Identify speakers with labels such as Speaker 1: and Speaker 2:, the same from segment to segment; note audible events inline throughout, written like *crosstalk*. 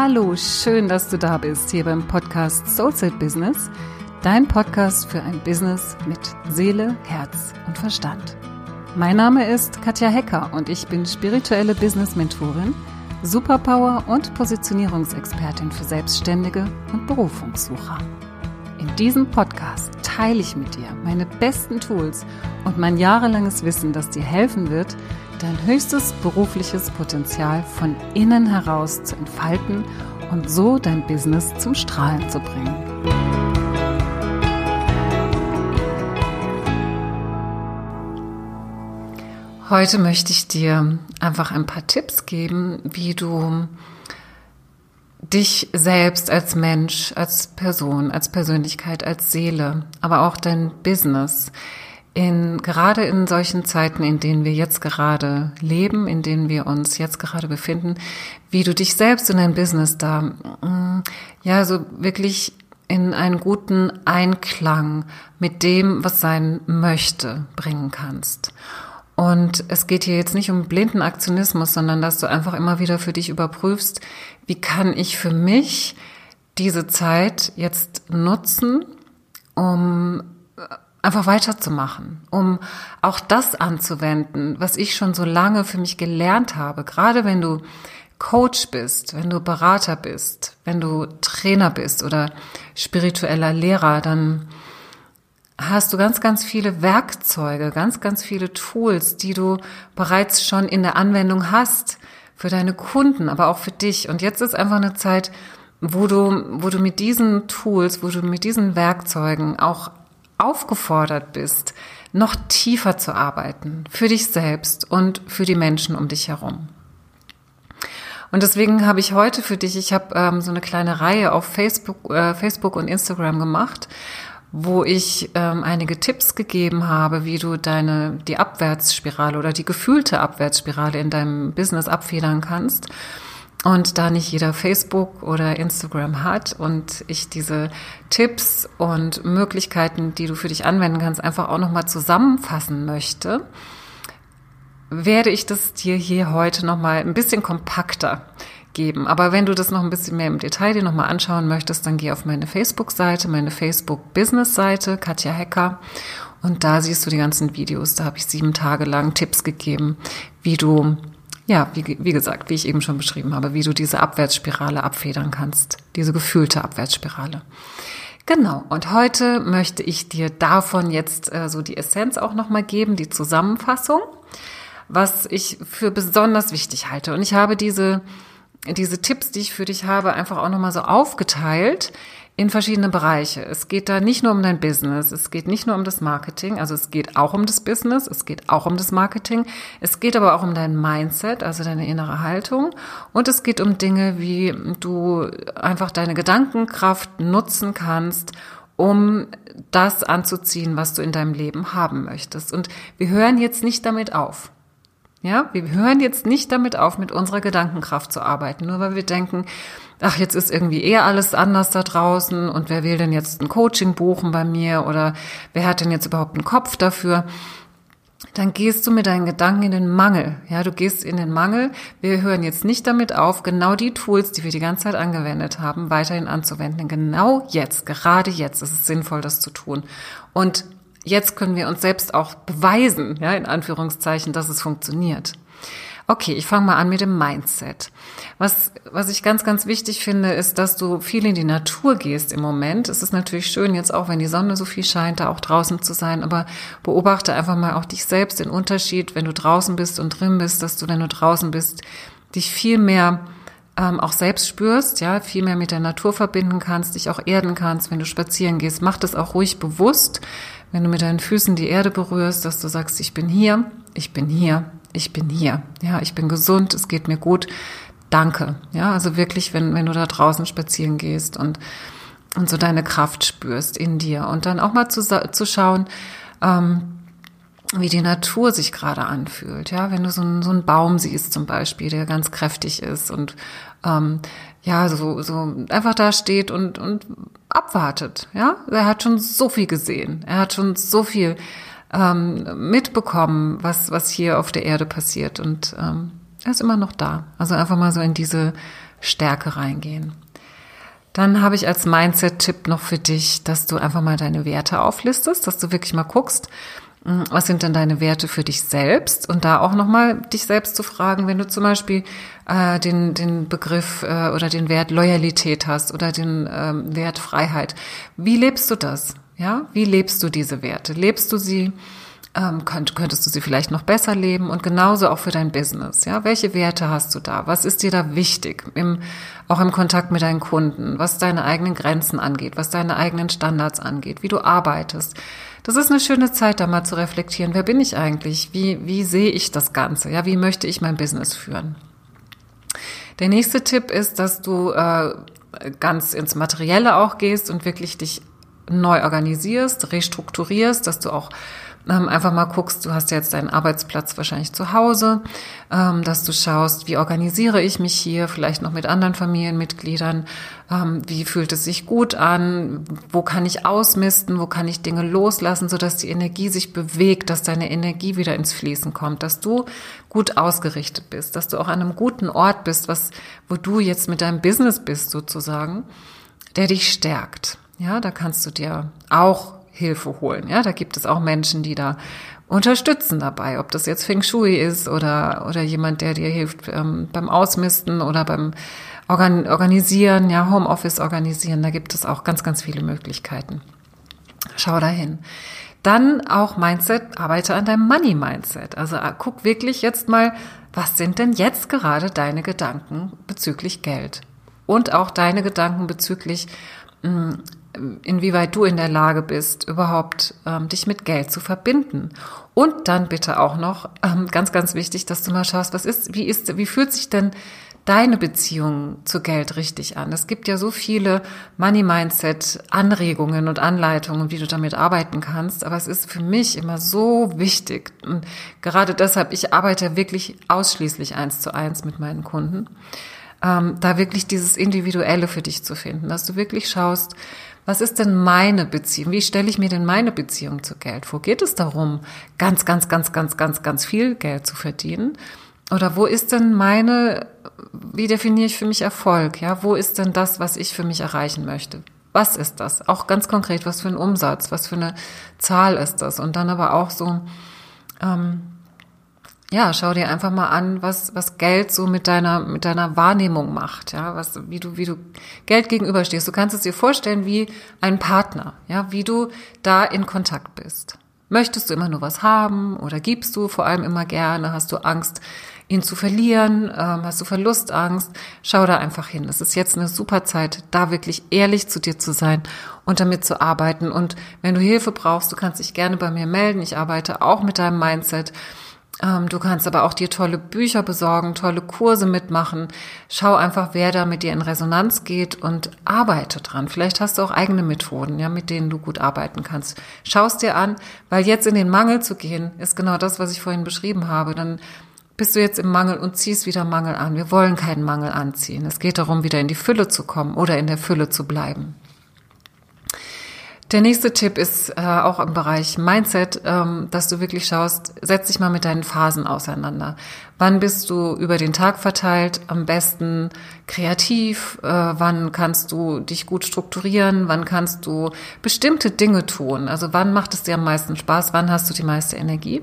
Speaker 1: Hallo, schön, dass du da bist hier beim Podcast Soulset Business, dein Podcast für ein Business mit Seele, Herz und Verstand. Mein Name ist Katja Hecker und ich bin spirituelle Business Mentorin, Superpower und Positionierungsexpertin für Selbstständige und Berufungssucher. Diesem Podcast teile ich mit dir meine besten Tools und mein jahrelanges Wissen, das dir helfen wird, dein höchstes berufliches Potenzial von innen heraus zu entfalten und so dein Business zum Strahlen zu bringen. Heute möchte ich dir einfach ein paar Tipps geben, wie du dich selbst als Mensch, als Person, als Persönlichkeit, als Seele, aber auch dein Business in, gerade in solchen Zeiten, in denen wir jetzt gerade leben, in denen wir uns jetzt gerade befinden, wie du dich selbst in dein Business da, mm, ja, so wirklich in einen guten Einklang mit dem, was sein möchte, bringen kannst. Und es geht hier jetzt nicht um blinden Aktionismus, sondern dass du einfach immer wieder für dich überprüfst, wie kann ich für mich diese Zeit jetzt nutzen, um einfach weiterzumachen, um auch das anzuwenden, was ich schon so lange für mich gelernt habe. Gerade wenn du Coach bist, wenn du Berater bist, wenn du Trainer bist oder spiritueller Lehrer, dann hast du ganz, ganz viele Werkzeuge, ganz, ganz viele Tools, die du bereits schon in der Anwendung hast für deine Kunden, aber auch für dich. Und jetzt ist einfach eine Zeit, wo du, wo du mit diesen Tools, wo du mit diesen Werkzeugen auch aufgefordert bist, noch tiefer zu arbeiten für dich selbst und für die Menschen um dich herum. Und deswegen habe ich heute für dich, ich habe ähm, so eine kleine Reihe auf Facebook, äh, Facebook und Instagram gemacht, wo ich ähm, einige Tipps gegeben habe, wie du deine die Abwärtsspirale oder die gefühlte Abwärtsspirale in deinem Business abfedern kannst. Und da nicht jeder Facebook oder Instagram hat und ich diese Tipps und Möglichkeiten, die du für dich anwenden kannst, einfach auch nochmal zusammenfassen möchte, werde ich das dir hier heute nochmal ein bisschen kompakter geben. Aber wenn du das noch ein bisschen mehr im Detail dir nochmal anschauen möchtest, dann geh auf meine Facebook-Seite, meine Facebook-Business-Seite, Katja Hecker. Und da siehst du die ganzen Videos. Da habe ich sieben Tage lang Tipps gegeben, wie du ja, wie, wie gesagt, wie ich eben schon beschrieben habe, wie du diese Abwärtsspirale abfedern kannst, diese gefühlte Abwärtsspirale. Genau, und heute möchte ich dir davon jetzt äh, so die Essenz auch nochmal geben, die Zusammenfassung, was ich für besonders wichtig halte. Und ich habe diese, diese Tipps, die ich für dich habe, einfach auch nochmal so aufgeteilt in verschiedene Bereiche. Es geht da nicht nur um dein Business, es geht nicht nur um das Marketing, also es geht auch um das Business, es geht auch um das Marketing, es geht aber auch um dein Mindset, also deine innere Haltung und es geht um Dinge, wie du einfach deine Gedankenkraft nutzen kannst, um das anzuziehen, was du in deinem Leben haben möchtest. Und wir hören jetzt nicht damit auf. Ja, wir hören jetzt nicht damit auf, mit unserer Gedankenkraft zu arbeiten, nur weil wir denken, ach, jetzt ist irgendwie eher alles anders da draußen und wer will denn jetzt ein Coaching buchen bei mir oder wer hat denn jetzt überhaupt einen Kopf dafür? Dann gehst du mit deinen Gedanken in den Mangel. Ja, du gehst in den Mangel. Wir hören jetzt nicht damit auf, genau die Tools, die wir die ganze Zeit angewendet haben, weiterhin anzuwenden. Genau jetzt, gerade jetzt ist es sinnvoll, das zu tun. Und jetzt können wir uns selbst auch beweisen, ja, in Anführungszeichen, dass es funktioniert. Okay, ich fange mal an mit dem Mindset. Was, was ich ganz, ganz wichtig finde, ist, dass du viel in die Natur gehst im Moment. Es ist natürlich schön, jetzt auch wenn die Sonne so viel scheint, da auch draußen zu sein, aber beobachte einfach mal auch dich selbst, den Unterschied, wenn du draußen bist und drin bist, dass du, wenn du draußen bist, dich viel mehr ähm, auch selbst spürst, ja, viel mehr mit der Natur verbinden kannst, dich auch erden kannst, wenn du spazieren gehst. Mach das auch ruhig bewusst, wenn du mit deinen Füßen die Erde berührst, dass du sagst, ich bin hier, ich bin hier, ich bin hier. Ja, ich bin gesund, es geht mir gut. Danke. Ja, also wirklich, wenn, wenn du da draußen spazieren gehst und, und so deine Kraft spürst in dir und dann auch mal zu, zu schauen, ähm, wie die Natur sich gerade anfühlt. Ja, wenn du so, einen, so einen Baum siehst zum Beispiel, der ganz kräftig ist und ähm, ja, so, so einfach da steht und, und abwartet. Ja, er hat schon so viel gesehen. Er hat schon so viel ähm, mitbekommen, was, was hier auf der Erde passiert. Und ähm, er ist immer noch da. Also einfach mal so in diese Stärke reingehen. Dann habe ich als Mindset-Tipp noch für dich, dass du einfach mal deine Werte auflistest, dass du wirklich mal guckst, was sind denn deine Werte für dich selbst? Und da auch nochmal dich selbst zu fragen, wenn du zum Beispiel äh, den, den Begriff äh, oder den Wert Loyalität hast oder den ähm, Wert Freiheit. Wie lebst du das? Ja, wie lebst du diese Werte? Lebst du sie? Ähm, könnt, könntest du sie vielleicht noch besser leben und genauso auch für dein Business. Ja, welche Werte hast du da? Was ist dir da wichtig? Im, auch im Kontakt mit deinen Kunden, was deine eigenen Grenzen angeht, was deine eigenen Standards angeht, wie du arbeitest. Das ist eine schöne Zeit, da mal zu reflektieren. Wer bin ich eigentlich? Wie, wie sehe ich das Ganze? Ja, wie möchte ich mein Business führen? Der nächste Tipp ist, dass du äh, ganz ins Materielle auch gehst und wirklich dich neu organisierst, restrukturierst, dass du auch einfach mal guckst, du hast ja jetzt deinen Arbeitsplatz wahrscheinlich zu Hause, ähm, dass du schaust, wie organisiere ich mich hier, vielleicht noch mit anderen Familienmitgliedern, ähm, wie fühlt es sich gut an, wo kann ich ausmisten, wo kann ich Dinge loslassen, sodass die Energie sich bewegt, dass deine Energie wieder ins Fließen kommt, dass du gut ausgerichtet bist, dass du auch an einem guten Ort bist, was, wo du jetzt mit deinem Business bist sozusagen, der dich stärkt. Ja, da kannst du dir auch Hilfe holen. Ja, da gibt es auch Menschen, die da unterstützen dabei, ob das jetzt Feng Shui ist oder, oder jemand, der dir hilft ähm, beim Ausmisten oder beim Organ Organisieren, ja, Homeoffice organisieren. Da gibt es auch ganz, ganz viele Möglichkeiten. Schau dahin. Dann auch Mindset, arbeite an deinem Money Mindset. Also äh, guck wirklich jetzt mal, was sind denn jetzt gerade deine Gedanken bezüglich Geld? Und auch deine Gedanken bezüglich, hm, inwieweit du in der Lage bist, überhaupt ähm, dich mit Geld zu verbinden. Und dann bitte auch noch, ähm, ganz, ganz wichtig, dass du mal schaust, was ist, wie ist, wie fühlt sich denn deine Beziehung zu Geld richtig an? Es gibt ja so viele Money Mindset Anregungen und Anleitungen, wie du damit arbeiten kannst. Aber es ist für mich immer so wichtig. Und gerade deshalb, ich arbeite wirklich ausschließlich eins zu eins mit meinen Kunden. Ähm, da wirklich dieses Individuelle für dich zu finden, dass du wirklich schaust, was ist denn meine Beziehung? Wie stelle ich mir denn meine Beziehung zu Geld vor? Geht es darum, ganz, ganz, ganz, ganz, ganz, ganz viel Geld zu verdienen? Oder wo ist denn meine, wie definiere ich für mich Erfolg? Ja, wo ist denn das, was ich für mich erreichen möchte? Was ist das? Auch ganz konkret, was für ein Umsatz, was für eine Zahl ist das? Und dann aber auch so, ähm, ja, schau dir einfach mal an, was, was Geld so mit deiner, mit deiner Wahrnehmung macht, ja, was, wie du, wie du Geld gegenüberstehst. Du kannst es dir vorstellen wie ein Partner, ja, wie du da in Kontakt bist. Möchtest du immer nur was haben oder gibst du vor allem immer gerne? Hast du Angst, ihn zu verlieren? Ähm, hast du Verlustangst? Schau da einfach hin. Es ist jetzt eine super Zeit, da wirklich ehrlich zu dir zu sein und damit zu arbeiten. Und wenn du Hilfe brauchst, du kannst dich gerne bei mir melden. Ich arbeite auch mit deinem Mindset. Ähm, du kannst aber auch dir tolle Bücher besorgen, tolle Kurse mitmachen. Schau einfach, wer da mit dir in Resonanz geht und arbeite dran. Vielleicht hast du auch eigene Methoden, ja, mit denen du gut arbeiten kannst. Schau es dir an, weil jetzt in den Mangel zu gehen, ist genau das, was ich vorhin beschrieben habe. Dann bist du jetzt im Mangel und ziehst wieder Mangel an. Wir wollen keinen Mangel anziehen. Es geht darum, wieder in die Fülle zu kommen oder in der Fülle zu bleiben. Der nächste Tipp ist äh, auch im Bereich Mindset, ähm, dass du wirklich schaust, setz dich mal mit deinen Phasen auseinander. Wann bist du über den Tag verteilt am besten kreativ? Äh, wann kannst du dich gut strukturieren? Wann kannst du bestimmte Dinge tun? Also wann macht es dir am meisten Spaß? Wann hast du die meiste Energie?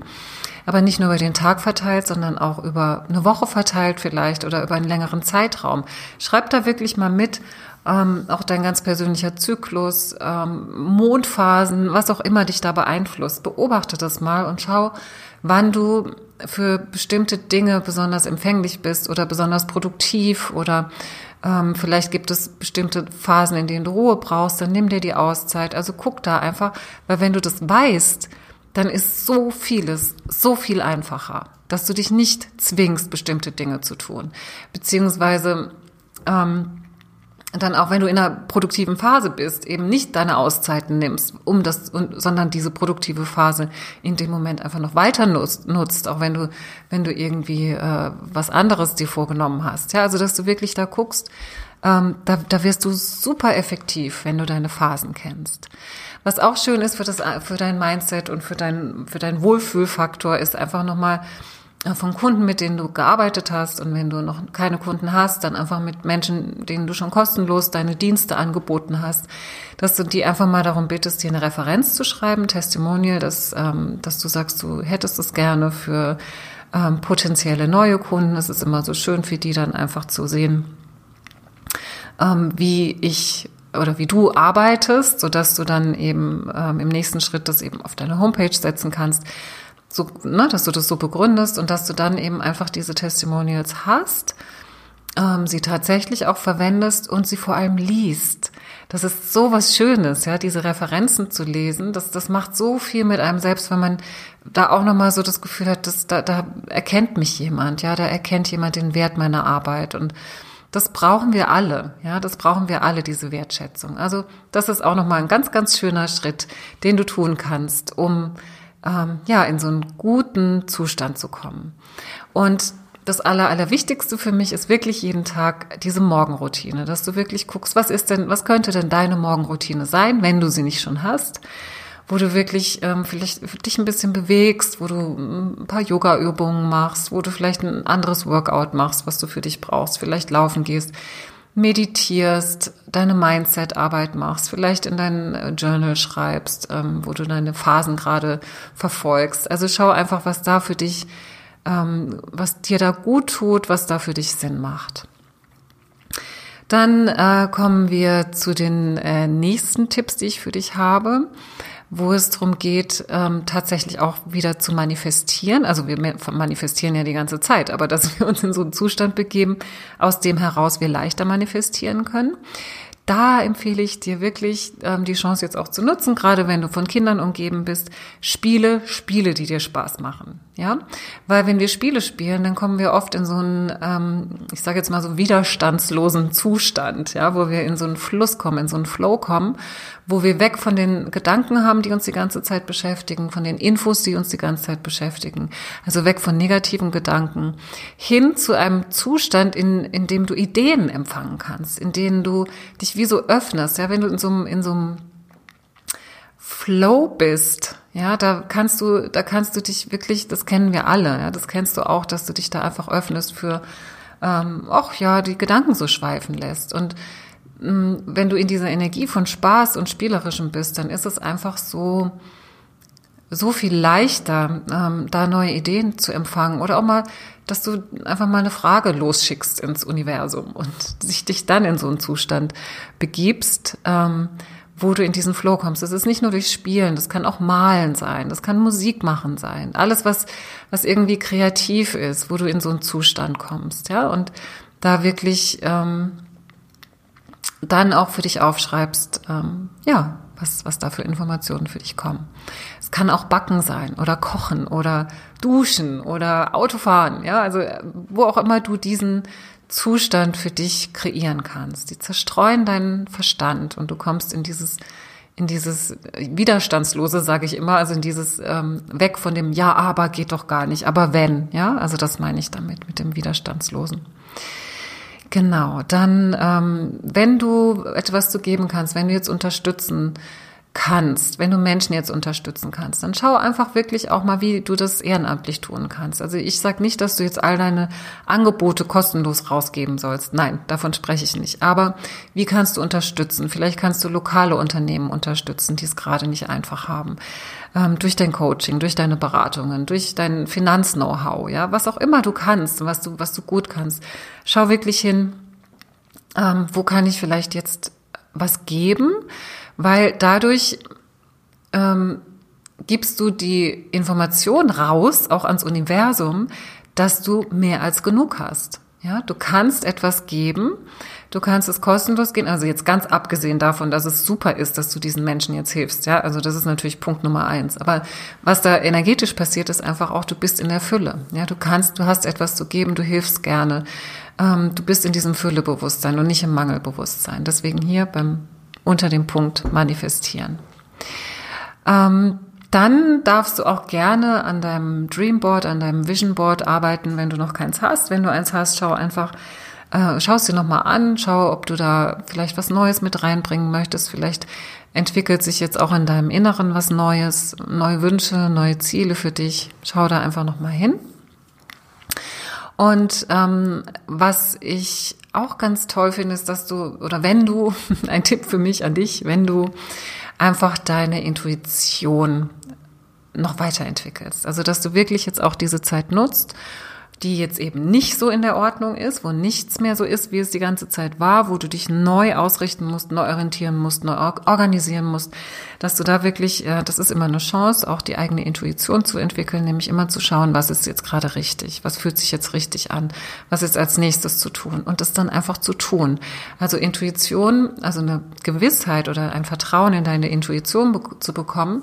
Speaker 1: Aber nicht nur über den Tag verteilt, sondern auch über eine Woche verteilt vielleicht oder über einen längeren Zeitraum. Schreib da wirklich mal mit ähm, auch dein ganz persönlicher Zyklus, ähm, Mondphasen, was auch immer dich da beeinflusst. Beobachte das mal und schau, wann du für bestimmte Dinge besonders empfänglich bist oder besonders produktiv oder ähm, vielleicht gibt es bestimmte Phasen, in denen du Ruhe brauchst, dann nimm dir die Auszeit. Also guck da einfach, weil wenn du das weißt, dann ist so vieles so viel einfacher, dass du dich nicht zwingst, bestimmte Dinge zu tun. Beziehungsweise ähm, dann auch wenn du in einer produktiven Phase bist, eben nicht deine Auszeiten nimmst, um das, sondern diese produktive Phase in dem Moment einfach noch weiter nutzt, nutzt auch wenn du, wenn du irgendwie äh, was anderes dir vorgenommen hast. Ja, also dass du wirklich da guckst, ähm, da, da wirst du super effektiv, wenn du deine Phasen kennst. Was auch schön ist für das, für dein Mindset und für dein, für deinen Wohlfühlfaktor, ist einfach nochmal von Kunden, mit denen du gearbeitet hast und wenn du noch keine Kunden hast, dann einfach mit Menschen, denen du schon kostenlos deine Dienste angeboten hast, dass du die einfach mal darum bittest, dir eine Referenz zu schreiben, Testimonial, dass, ähm, dass du sagst, du hättest es gerne für ähm, potenzielle neue Kunden. Es ist immer so schön für die dann einfach zu sehen, ähm, wie ich oder wie du arbeitest, so dass du dann eben ähm, im nächsten Schritt das eben auf deine Homepage setzen kannst so, ne, dass du das so begründest und dass du dann eben einfach diese Testimonials hast, ähm, sie tatsächlich auch verwendest und sie vor allem liest. Das ist so was Schönes, ja, diese Referenzen zu lesen. Das, das macht so viel mit einem selbst, wenn man da auch nochmal so das Gefühl hat, dass da, da erkennt mich jemand, ja, da erkennt jemand den Wert meiner Arbeit und das brauchen wir alle, ja, das brauchen wir alle, diese Wertschätzung. Also, das ist auch nochmal ein ganz, ganz schöner Schritt, den du tun kannst, um ähm, ja, in so einen guten Zustand zu kommen. Und das Aller, Allerwichtigste für mich ist wirklich jeden Tag diese Morgenroutine, dass du wirklich guckst, was ist denn, was könnte denn deine Morgenroutine sein, wenn du sie nicht schon hast, wo du wirklich ähm, vielleicht dich ein bisschen bewegst, wo du ein paar Yoga-Übungen machst, wo du vielleicht ein anderes Workout machst, was du für dich brauchst, vielleicht laufen gehst meditierst, deine Mindset-Arbeit machst, vielleicht in dein äh, Journal schreibst, ähm, wo du deine Phasen gerade verfolgst. Also schau einfach, was da für dich, ähm, was dir da gut tut, was da für dich Sinn macht. Dann äh, kommen wir zu den äh, nächsten Tipps, die ich für dich habe wo es darum geht, ähm, tatsächlich auch wieder zu manifestieren. Also wir manifestieren ja die ganze Zeit, aber dass *laughs* wir uns in so einen Zustand begeben, aus dem heraus wir leichter manifestieren können da empfehle ich dir wirklich ähm, die Chance jetzt auch zu nutzen, gerade wenn du von Kindern umgeben bist. Spiele, Spiele, die dir Spaß machen. Ja, weil wenn wir Spiele spielen, dann kommen wir oft in so einen, ähm, ich sage jetzt mal so widerstandslosen Zustand, ja, wo wir in so einen Fluss kommen, in so einen Flow kommen, wo wir weg von den Gedanken haben, die uns die ganze Zeit beschäftigen, von den Infos, die uns die ganze Zeit beschäftigen, also weg von negativen Gedanken, hin zu einem Zustand, in, in dem du Ideen empfangen kannst, in denen du dich wie so öffnest, ja, wenn du in so einem, in so einem Flow bist, ja, da kannst du, da kannst du dich wirklich, das kennen wir alle, ja, das kennst du auch, dass du dich da einfach öffnest für, ähm, ach ja, die Gedanken so schweifen lässt. Und wenn du in dieser Energie von Spaß und Spielerischem bist, dann ist es einfach so, so viel leichter, ähm, da neue Ideen zu empfangen oder auch mal, dass du einfach mal eine Frage losschickst ins Universum und sich dich dann in so einen Zustand begibst, ähm, wo du in diesen Flow kommst. Das ist nicht nur durch Spielen, das kann auch Malen sein, das kann Musik machen sein. Alles, was, was irgendwie kreativ ist, wo du in so einen Zustand kommst, ja, und da wirklich ähm, dann auch für dich aufschreibst, ähm, ja, was, was da für Informationen für dich kommen. Es kann auch Backen sein oder Kochen oder Duschen oder Autofahren, ja, also wo auch immer du diesen Zustand für dich kreieren kannst. Die zerstreuen deinen Verstand und du kommst in dieses in dieses Widerstandslose, sage ich immer, also in dieses ähm, weg von dem Ja, aber geht doch gar nicht, aber wenn, ja, also das meine ich damit mit dem Widerstandslosen. Genau, dann ähm, wenn du etwas zu geben kannst, wenn du jetzt unterstützen kannst, wenn du Menschen jetzt unterstützen kannst, dann schau einfach wirklich auch mal, wie du das ehrenamtlich tun kannst. Also ich sage nicht, dass du jetzt all deine Angebote kostenlos rausgeben sollst. Nein, davon spreche ich nicht. Aber wie kannst du unterstützen? Vielleicht kannst du lokale Unternehmen unterstützen, die es gerade nicht einfach haben. Ähm, durch dein Coaching, durch deine Beratungen, durch dein Finanz-Know-how, ja, was auch immer du kannst, was du, was du gut kannst. Schau wirklich hin, ähm, wo kann ich vielleicht jetzt was geben? weil dadurch ähm, gibst du die Information raus, auch ans Universum, dass du mehr als genug hast. Ja, du kannst etwas geben, du kannst es kostenlos gehen, also jetzt ganz abgesehen davon, dass es super ist, dass du diesen Menschen jetzt hilfst, ja, also das ist natürlich Punkt Nummer eins. Aber was da energetisch passiert, ist einfach auch, du bist in der Fülle, ja, du kannst, du hast etwas zu geben, du hilfst gerne, ähm, du bist in diesem Füllebewusstsein und nicht im Mangelbewusstsein. Deswegen hier beim unter dem Punkt manifestieren. Ähm, dann darfst du auch gerne an deinem Dreamboard, an deinem Visionboard arbeiten, wenn du noch keins hast. Wenn du eins hast, schau einfach, äh, schau es dir nochmal an, schau, ob du da vielleicht was Neues mit reinbringen möchtest. Vielleicht entwickelt sich jetzt auch in deinem Inneren was Neues, neue Wünsche, neue Ziele für dich. Schau da einfach nochmal hin. Und ähm, was ich auch ganz toll finde, ist, dass du, oder wenn du, *laughs* ein Tipp für mich an dich, wenn du einfach deine Intuition noch weiterentwickelst. Also, dass du wirklich jetzt auch diese Zeit nutzt die jetzt eben nicht so in der Ordnung ist, wo nichts mehr so ist, wie es die ganze Zeit war, wo du dich neu ausrichten musst, neu orientieren musst, neu organisieren musst, dass du da wirklich, äh, das ist immer eine Chance, auch die eigene Intuition zu entwickeln, nämlich immer zu schauen, was ist jetzt gerade richtig, was fühlt sich jetzt richtig an, was ist als nächstes zu tun und das dann einfach zu tun. Also Intuition, also eine Gewissheit oder ein Vertrauen in deine Intuition zu bekommen,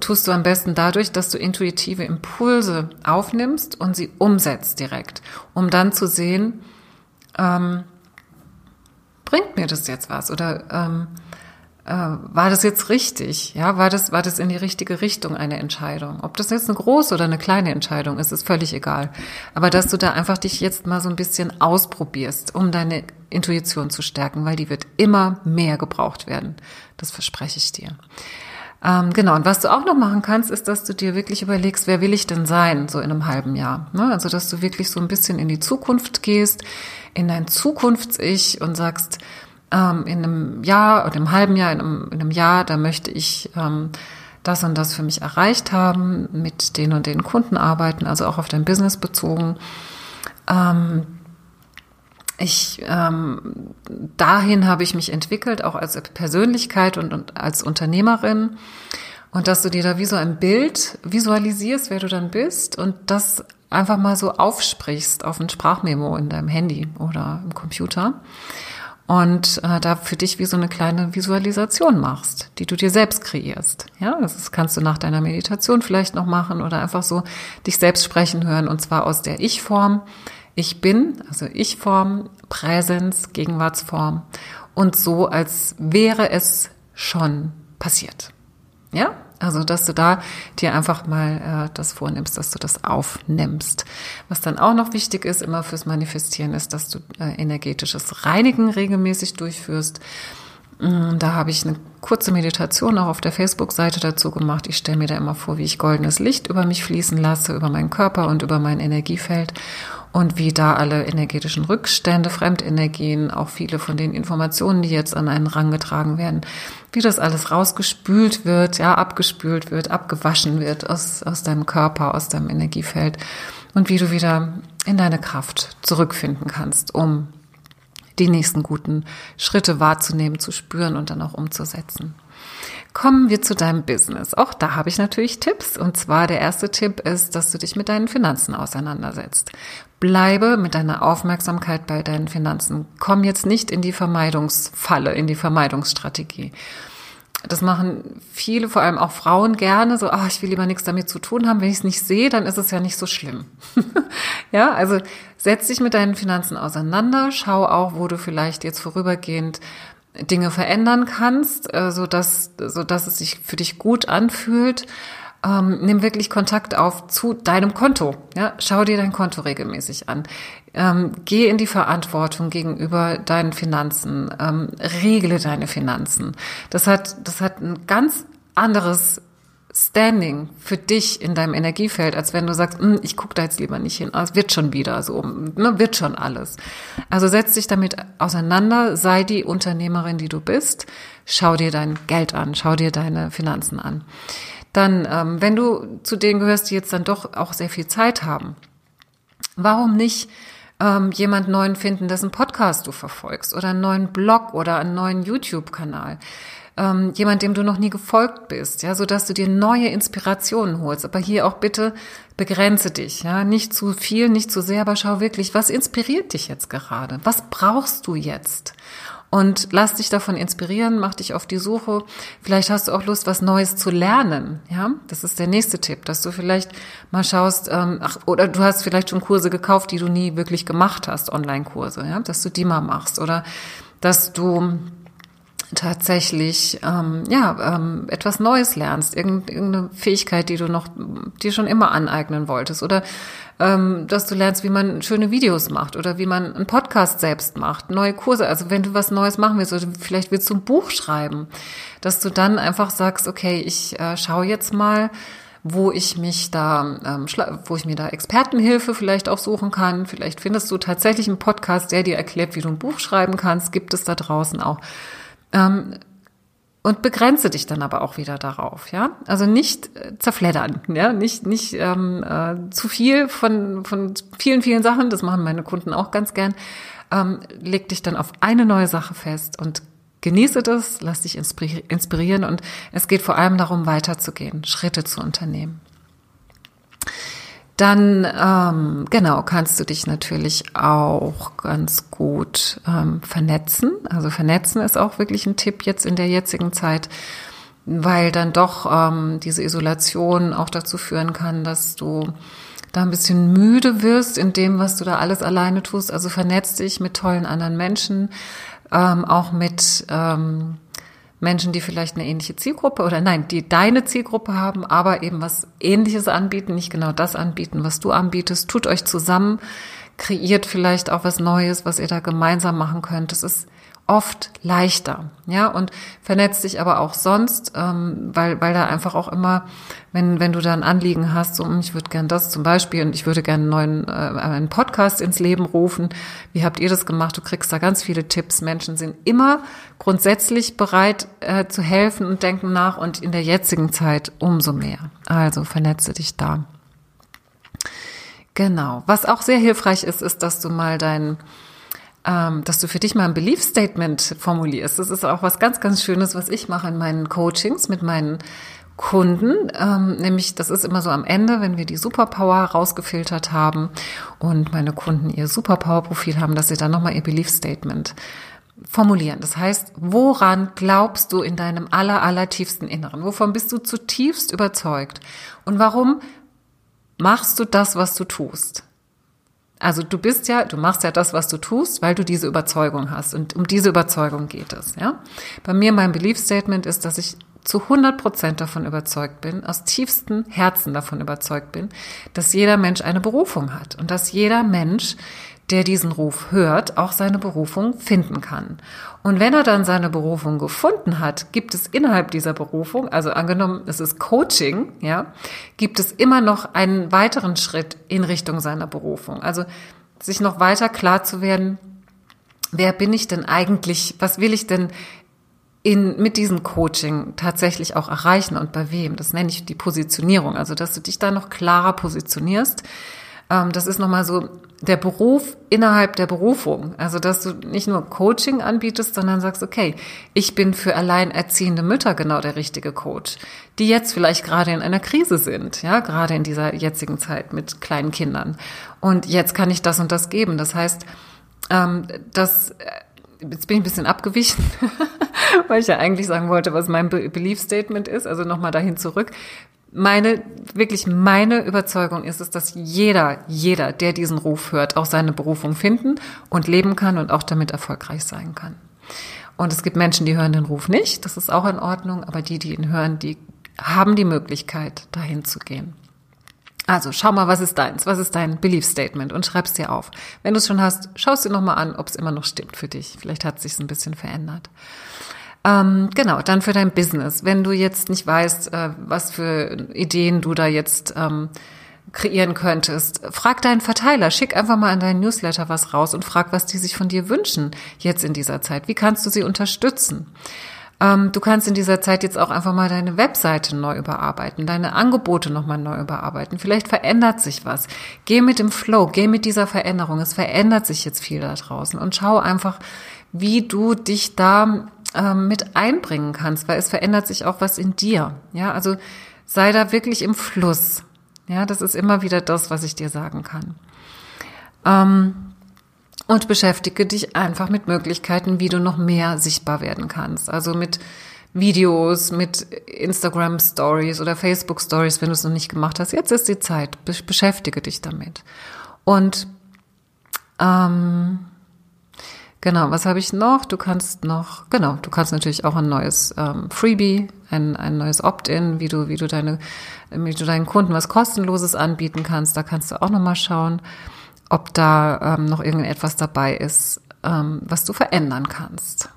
Speaker 1: tust du am besten dadurch, dass du intuitive Impulse aufnimmst und sie umsetzt direkt, um dann zu sehen, ähm, bringt mir das jetzt was oder ähm, äh, war das jetzt richtig? Ja, war das war das in die richtige Richtung eine Entscheidung? Ob das jetzt eine große oder eine kleine Entscheidung ist, ist völlig egal. Aber dass du da einfach dich jetzt mal so ein bisschen ausprobierst, um deine Intuition zu stärken, weil die wird immer mehr gebraucht werden. Das verspreche ich dir. Ähm, genau, und was du auch noch machen kannst, ist, dass du dir wirklich überlegst, wer will ich denn sein, so in einem halben Jahr. Ne? Also, dass du wirklich so ein bisschen in die Zukunft gehst, in dein Zukunfts-Ich und sagst, ähm, in einem Jahr oder im halben Jahr, in einem, in einem Jahr, da möchte ich ähm, das und das für mich erreicht haben, mit den und den Kunden arbeiten, also auch auf dein Business bezogen. Ähm, ich ähm, dahin habe ich mich entwickelt, auch als Persönlichkeit und, und als Unternehmerin. Und dass du dir da wie so ein Bild visualisierst, wer du dann bist und das einfach mal so aufsprichst auf ein Sprachmemo in deinem Handy oder im Computer und äh, da für dich wie so eine kleine Visualisation machst, die du dir selbst kreierst. Ja, das kannst du nach deiner Meditation vielleicht noch machen oder einfach so dich selbst sprechen hören und zwar aus der Ich-Form ich bin, also Ich-Form, Präsenz, Gegenwartsform und so, als wäre es schon passiert. Ja, also dass du da dir einfach mal äh, das vornimmst, dass du das aufnimmst. Was dann auch noch wichtig ist, immer fürs Manifestieren, ist, dass du äh, energetisches Reinigen regelmäßig durchführst. Mm, da habe ich eine kurze Meditation auch auf der Facebook-Seite dazu gemacht. Ich stelle mir da immer vor, wie ich goldenes Licht über mich fließen lasse, über meinen Körper und über mein Energiefeld und wie da alle energetischen Rückstände, Fremdenergien, auch viele von den Informationen, die jetzt an einen Rang getragen werden, wie das alles rausgespült wird, ja, abgespült wird, abgewaschen wird aus, aus deinem Körper, aus deinem Energiefeld und wie du wieder in deine Kraft zurückfinden kannst, um die nächsten guten Schritte wahrzunehmen, zu spüren und dann auch umzusetzen. Kommen wir zu deinem Business. Auch da habe ich natürlich Tipps. Und zwar der erste Tipp ist, dass du dich mit deinen Finanzen auseinandersetzt. Bleibe mit deiner Aufmerksamkeit bei deinen Finanzen. Komm jetzt nicht in die Vermeidungsfalle, in die Vermeidungsstrategie. Das machen viele, vor allem auch Frauen gerne, so, ach, ich will lieber nichts damit zu tun haben. Wenn ich es nicht sehe, dann ist es ja nicht so schlimm. *laughs* ja, also setz dich mit deinen Finanzen auseinander, schau auch, wo du vielleicht jetzt vorübergehend Dinge verändern kannst, äh, so dass, so dass es sich für dich gut anfühlt. Ähm, nimm wirklich Kontakt auf zu deinem Konto. Ja, schau dir dein Konto regelmäßig an. Ähm, geh in die Verantwortung gegenüber deinen Finanzen. Ähm, regle deine Finanzen. Das hat, das hat ein ganz anderes Standing für dich in deinem Energiefeld, als wenn du sagst, hm, ich gucke da jetzt lieber nicht hin, es wird schon wieder so, ne, wird schon alles. Also setz dich damit auseinander, sei die Unternehmerin, die du bist, schau dir dein Geld an, schau dir deine Finanzen an. Dann, ähm, wenn du zu denen gehörst, die jetzt dann doch auch sehr viel Zeit haben, warum nicht ähm, jemand neuen finden, dessen Podcast du verfolgst oder einen neuen Blog oder einen neuen YouTube-Kanal? Ähm, jemand, dem du noch nie gefolgt bist, ja, so dass du dir neue Inspirationen holst. Aber hier auch bitte begrenze dich, ja, nicht zu viel, nicht zu sehr, aber schau wirklich, was inspiriert dich jetzt gerade? Was brauchst du jetzt? Und lass dich davon inspirieren, mach dich auf die Suche. Vielleicht hast du auch Lust, was Neues zu lernen. Ja, das ist der nächste Tipp, dass du vielleicht mal schaust, ähm, ach, oder du hast vielleicht schon Kurse gekauft, die du nie wirklich gemacht hast, Online-Kurse, ja, dass du die mal machst oder dass du tatsächlich ähm, ja ähm, etwas Neues lernst, irgendeine Fähigkeit, die du noch dir schon immer aneignen wolltest oder ähm, dass du lernst, wie man schöne Videos macht oder wie man einen Podcast selbst macht, neue Kurse. Also wenn du was Neues machen willst oder vielleicht willst du ein Buch schreiben, dass du dann einfach sagst, okay, ich äh, schaue jetzt mal wo ich mich da, ähm, wo ich mir da Expertenhilfe vielleicht auch suchen kann. Vielleicht findest du tatsächlich einen Podcast, der dir erklärt, wie du ein Buch schreiben kannst. Gibt es da draußen auch. Ähm, und begrenze dich dann aber auch wieder darauf, ja. Also nicht äh, zerfleddern, ja, nicht nicht ähm, äh, zu viel von von vielen vielen Sachen. Das machen meine Kunden auch ganz gern. Ähm, leg dich dann auf eine neue Sache fest und genieße das, lass dich inspirieren und es geht vor allem darum, weiterzugehen, Schritte zu unternehmen. Dann, ähm, genau, kannst du dich natürlich auch ganz gut ähm, vernetzen. Also vernetzen ist auch wirklich ein Tipp jetzt in der jetzigen Zeit, weil dann doch ähm, diese Isolation auch dazu führen kann, dass du da ein bisschen müde wirst in dem, was du da alles alleine tust. Also vernetz dich mit tollen anderen Menschen, ähm, auch mit ähm, Menschen, die vielleicht eine ähnliche Zielgruppe oder nein, die deine Zielgruppe haben, aber eben was Ähnliches anbieten, nicht genau das anbieten, was du anbietest. Tut euch zusammen, kreiert vielleicht auch was Neues, was ihr da gemeinsam machen könnt. Das ist oft leichter, ja, und vernetzt dich aber auch sonst, ähm, weil, weil da einfach auch immer, wenn, wenn du da ein Anliegen hast, so, hm, ich würde gern das zum Beispiel und ich würde gerne einen neuen äh, einen Podcast ins Leben rufen. Wie habt ihr das gemacht? Du kriegst da ganz viele Tipps. Menschen sind immer grundsätzlich bereit äh, zu helfen und denken nach und in der jetzigen Zeit umso mehr. Also vernetze dich da. Genau. Was auch sehr hilfreich ist, ist, dass du mal dein ähm, dass du für dich mal ein Belief Statement formulierst. Das ist auch was ganz, ganz Schönes, was ich mache in meinen Coachings mit meinen Kunden, ähm, nämlich das ist immer so am Ende, wenn wir die Superpower rausgefiltert haben und meine Kunden ihr Superpower-Profil haben, dass sie dann nochmal ihr Belief Statement formulieren. Das heißt, woran glaubst du in deinem aller, aller tiefsten Inneren? Wovon bist du zutiefst überzeugt? Und warum machst du das, was du tust? Also du bist ja, du machst ja das, was du tust, weil du diese Überzeugung hast. Und um diese Überzeugung geht es, ja. Bei mir mein Belief Statement ist, dass ich zu 100 Prozent davon überzeugt bin, aus tiefstem Herzen davon überzeugt bin, dass jeder Mensch eine Berufung hat und dass jeder Mensch der diesen Ruf hört, auch seine Berufung finden kann. Und wenn er dann seine Berufung gefunden hat, gibt es innerhalb dieser Berufung, also angenommen, es ist Coaching, ja, gibt es immer noch einen weiteren Schritt in Richtung seiner Berufung. Also sich noch weiter klar zu werden, wer bin ich denn eigentlich, was will ich denn in, mit diesem Coaching tatsächlich auch erreichen und bei wem? Das nenne ich die Positionierung. Also, dass du dich da noch klarer positionierst, ähm, das ist nochmal so der Beruf innerhalb der Berufung. Also, dass du nicht nur Coaching anbietest, sondern sagst, okay, ich bin für alleinerziehende Mütter genau der richtige Coach, die jetzt vielleicht gerade in einer Krise sind, ja, gerade in dieser jetzigen Zeit mit kleinen Kindern. Und jetzt kann ich das und das geben. Das heißt, ähm, das, äh, jetzt bin ich ein bisschen abgewichen, *laughs* weil ich ja eigentlich sagen wollte, was mein Belief Statement ist, also nochmal dahin zurück meine, wirklich meine Überzeugung ist es, dass jeder, jeder, der diesen Ruf hört, auch seine Berufung finden und leben kann und auch damit erfolgreich sein kann. Und es gibt Menschen, die hören den Ruf nicht, das ist auch in Ordnung, aber die, die ihn hören, die haben die Möglichkeit, dahin zu gehen. Also schau mal, was ist deins, was ist dein Belief Statement und schreib's dir auf. Wenn du es schon hast, schau es dir nochmal an, ob es immer noch stimmt für dich. Vielleicht hat es sich ein bisschen verändert. Ähm, genau, dann für dein Business. Wenn du jetzt nicht weißt, äh, was für Ideen du da jetzt ähm, kreieren könntest, frag deinen Verteiler, schick einfach mal in deinen Newsletter was raus und frag, was die sich von dir wünschen jetzt in dieser Zeit. Wie kannst du sie unterstützen? Ähm, du kannst in dieser Zeit jetzt auch einfach mal deine Webseite neu überarbeiten, deine Angebote nochmal neu überarbeiten. Vielleicht verändert sich was. Geh mit dem Flow, geh mit dieser Veränderung. Es verändert sich jetzt viel da draußen und schau einfach, wie du dich da ähm, mit einbringen kannst, weil es verändert sich auch was in dir. Ja, also sei da wirklich im Fluss. Ja, das ist immer wieder das, was ich dir sagen kann. Ähm, und beschäftige dich einfach mit Möglichkeiten, wie du noch mehr sichtbar werden kannst. Also mit Videos, mit Instagram Stories oder Facebook Stories, wenn du es noch nicht gemacht hast. Jetzt ist die Zeit. Beschäftige dich damit. Und ähm, Genau, was habe ich noch? Du kannst noch, genau, du kannst natürlich auch ein neues ähm, Freebie, ein, ein neues Opt-in, wie du, wie du deine, wie du deinen Kunden was kostenloses anbieten kannst. Da kannst du auch nochmal schauen, ob da ähm, noch irgendetwas dabei ist, ähm, was du verändern kannst.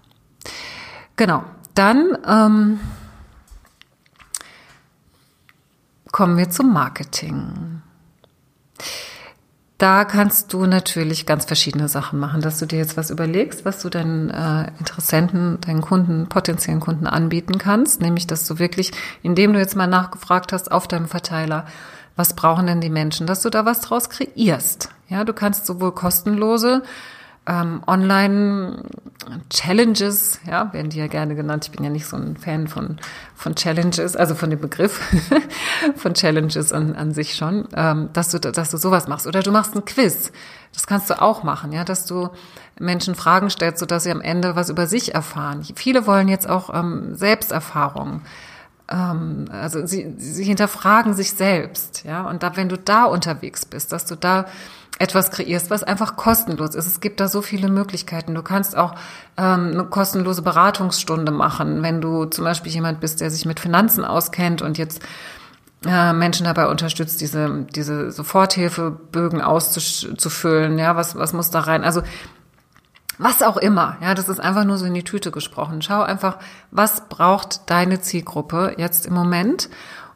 Speaker 1: Genau, dann ähm, kommen wir zum Marketing. Da kannst du natürlich ganz verschiedene Sachen machen, dass du dir jetzt was überlegst, was du deinen äh, Interessenten, deinen Kunden, potenziellen Kunden anbieten kannst, nämlich dass du wirklich, indem du jetzt mal nachgefragt hast auf deinem Verteiler, was brauchen denn die Menschen, dass du da was draus kreierst. Ja, du kannst sowohl kostenlose ähm, Online-Challenges, ja, werden die ja gerne genannt. Ich bin ja nicht so ein Fan von, von Challenges, also von dem Begriff *laughs* von Challenges an, an sich schon, ähm, dass du, dass du sowas machst. Oder du machst ein Quiz. Das kannst du auch machen, ja, dass du Menschen Fragen stellst, sodass sie am Ende was über sich erfahren. Viele wollen jetzt auch ähm, Selbsterfahrung ähm, also sie, sie hinterfragen sich selbst, ja. Und da, wenn du da unterwegs bist, dass du da etwas kreierst, was einfach kostenlos ist. Es gibt da so viele Möglichkeiten. Du kannst auch ähm, eine kostenlose Beratungsstunde machen, wenn du zum Beispiel jemand bist, der sich mit Finanzen auskennt und jetzt äh, Menschen dabei unterstützt, diese, diese Soforthilfebögen auszufüllen. Ja, was, was muss da rein? Also was auch immer. Ja, das ist einfach nur so in die Tüte gesprochen. Schau einfach, was braucht deine Zielgruppe jetzt im Moment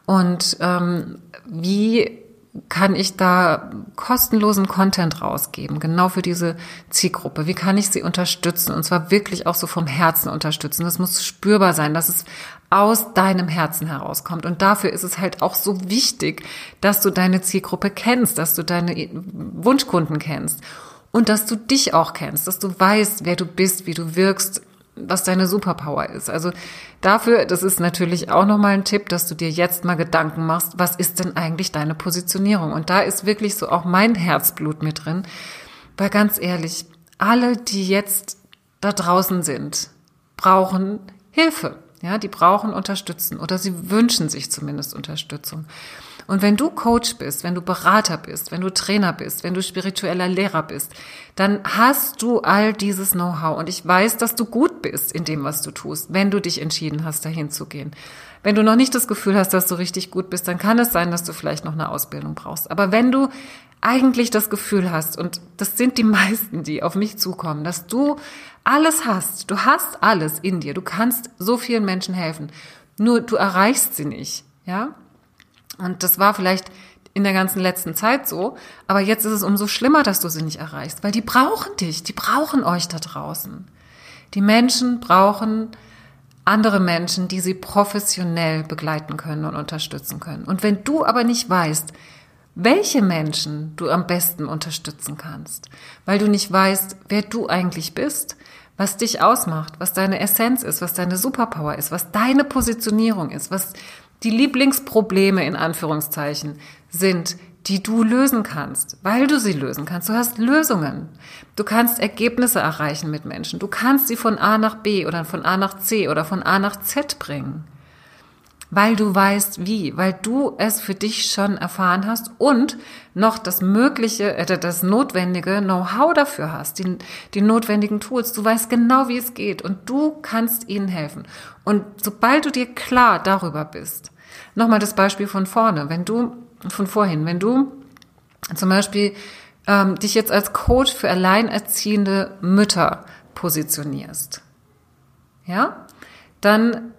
Speaker 1: und ähm, wie kann ich da kostenlosen Content rausgeben, genau für diese Zielgruppe? Wie kann ich sie unterstützen? Und zwar wirklich auch so vom Herzen unterstützen. Das muss spürbar sein, dass es aus deinem Herzen herauskommt. Und dafür ist es halt auch so wichtig, dass du deine Zielgruppe kennst, dass du deine Wunschkunden kennst und dass du dich auch kennst, dass du weißt, wer du bist, wie du wirkst, was deine Superpower ist. Also dafür, das ist natürlich auch nochmal ein Tipp, dass du dir jetzt mal Gedanken machst, was ist denn eigentlich deine Positionierung? Und da ist wirklich so auch mein Herzblut mit drin. Weil ganz ehrlich, alle, die jetzt da draußen sind, brauchen Hilfe. Ja, die brauchen Unterstützung oder sie wünschen sich zumindest Unterstützung. Und wenn du Coach bist, wenn du Berater bist, wenn du Trainer bist, wenn du spiritueller Lehrer bist, dann hast du all dieses Know-how. Und ich weiß, dass du gut bist in dem, was du tust, wenn du dich entschieden hast, dahin zu gehen. Wenn du noch nicht das Gefühl hast, dass du richtig gut bist, dann kann es sein, dass du vielleicht noch eine Ausbildung brauchst. Aber wenn du eigentlich das Gefühl hast, und das sind die *laughs* meisten, die auf mich zukommen, dass du alles hast, du hast alles in dir, du kannst so vielen Menschen helfen, nur du erreichst sie nicht, ja? Und das war vielleicht in der ganzen letzten Zeit so, aber jetzt ist es umso schlimmer, dass du sie nicht erreichst, weil die brauchen dich, die brauchen euch da draußen. Die Menschen brauchen andere Menschen, die sie professionell begleiten können und unterstützen können. Und wenn du aber nicht weißt, welche Menschen du am besten unterstützen kannst, weil du nicht weißt, wer du eigentlich bist, was dich ausmacht, was deine Essenz ist, was deine Superpower ist, was deine Positionierung ist, was die Lieblingsprobleme in Anführungszeichen sind, die du lösen kannst, weil du sie lösen kannst. Du hast Lösungen. Du kannst Ergebnisse erreichen mit Menschen. Du kannst sie von A nach B oder von A nach C oder von A nach Z bringen weil du weißt wie, weil du es für dich schon erfahren hast und noch das mögliche, äh, das notwendige Know-how dafür hast, die, die notwendigen Tools. Du weißt genau, wie es geht und du kannst ihnen helfen. Und sobald du dir klar darüber bist, nochmal das Beispiel von vorne, wenn du, von vorhin, wenn du zum Beispiel ähm, dich jetzt als Coach für alleinerziehende Mütter positionierst, ja, dann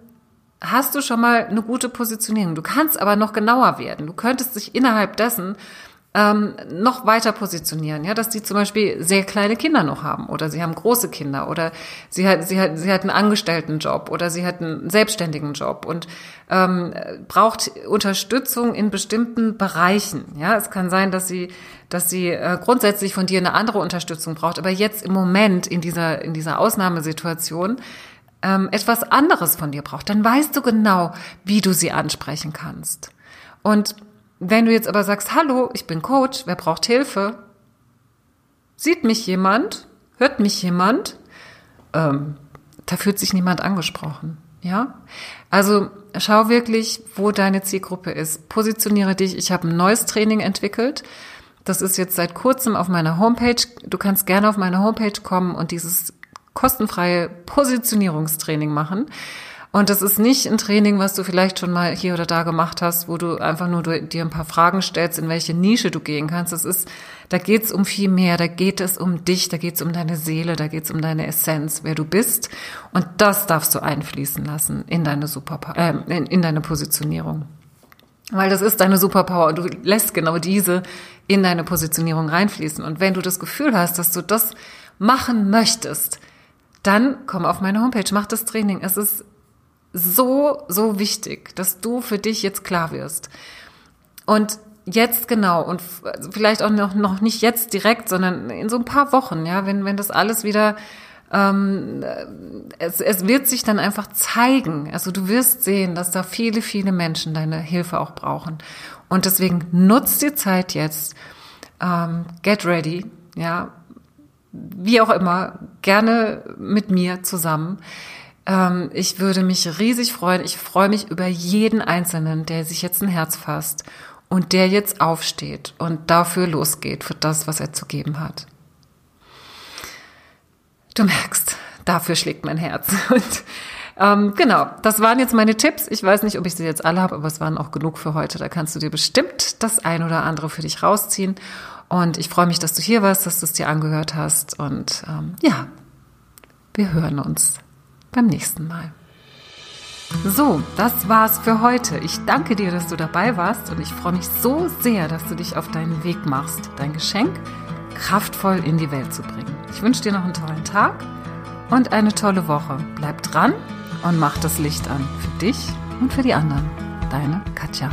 Speaker 1: hast du schon mal eine gute Positionierung. Du kannst aber noch genauer werden. Du könntest dich innerhalb dessen ähm, noch weiter positionieren, ja, dass die zum Beispiel sehr kleine Kinder noch haben oder sie haben große Kinder oder sie hat sie hat sie hat einen Angestelltenjob oder sie hat einen selbstständigen Job und ähm, braucht Unterstützung in bestimmten Bereichen. Ja, es kann sein, dass sie dass sie äh, grundsätzlich von dir eine andere Unterstützung braucht, aber jetzt im Moment in dieser in dieser Ausnahmesituation ähm, etwas anderes von dir braucht, dann weißt du genau, wie du sie ansprechen kannst. Und wenn du jetzt aber sagst, hallo, ich bin Coach, wer braucht Hilfe? Sieht mich jemand? Hört mich jemand? Ähm, da fühlt sich niemand angesprochen. Ja? Also schau wirklich, wo deine Zielgruppe ist. Positioniere dich. Ich habe ein neues Training entwickelt. Das ist jetzt seit kurzem auf meiner Homepage. Du kannst gerne auf meine Homepage kommen und dieses kostenfreie Positionierungstraining machen. Und das ist nicht ein Training, was du vielleicht schon mal hier oder da gemacht hast, wo du einfach nur dir ein paar Fragen stellst, in welche Nische du gehen kannst. Das ist, da geht es um viel mehr. Da geht es um dich, da geht es um deine Seele, da geht es um deine Essenz, wer du bist. Und das darfst du einfließen lassen in deine Super, äh, in, in deine Positionierung. Weil das ist deine Superpower und du lässt genau diese in deine Positionierung reinfließen. Und wenn du das Gefühl hast, dass du das machen möchtest, dann komm auf meine Homepage, mach das Training. Es ist so, so wichtig, dass du für dich jetzt klar wirst. Und jetzt genau und vielleicht auch noch, noch nicht jetzt direkt, sondern in so ein paar Wochen, ja, wenn, wenn das alles wieder ähm, es, es wird sich dann einfach zeigen. Also du wirst sehen, dass da viele, viele Menschen deine Hilfe auch brauchen. Und deswegen nutzt die Zeit jetzt. Ähm, get ready, ja, wie auch immer, gerne mit mir zusammen. Ähm, ich würde mich riesig freuen. Ich freue mich über jeden Einzelnen, der sich jetzt ein Herz fasst und der jetzt aufsteht und dafür losgeht, für das, was er zu geben hat. Du merkst, dafür schlägt mein Herz. *laughs* Und ähm, genau, das waren jetzt meine Tipps. Ich weiß nicht, ob ich sie jetzt alle habe, aber es waren auch genug für heute. Da kannst du dir bestimmt das ein oder andere für dich rausziehen. Und ich freue mich, dass du hier warst, dass du es dir angehört hast. Und ähm, ja, wir hören uns beim nächsten Mal. So, das war's für heute. Ich danke dir, dass du dabei warst und ich freue mich so sehr, dass du dich auf deinen Weg machst, dein Geschenk kraftvoll in die Welt zu bringen. Ich wünsche dir noch einen tollen Tag und eine tolle Woche. Bleib dran und mach das Licht an für dich und für die anderen. Deine Katja.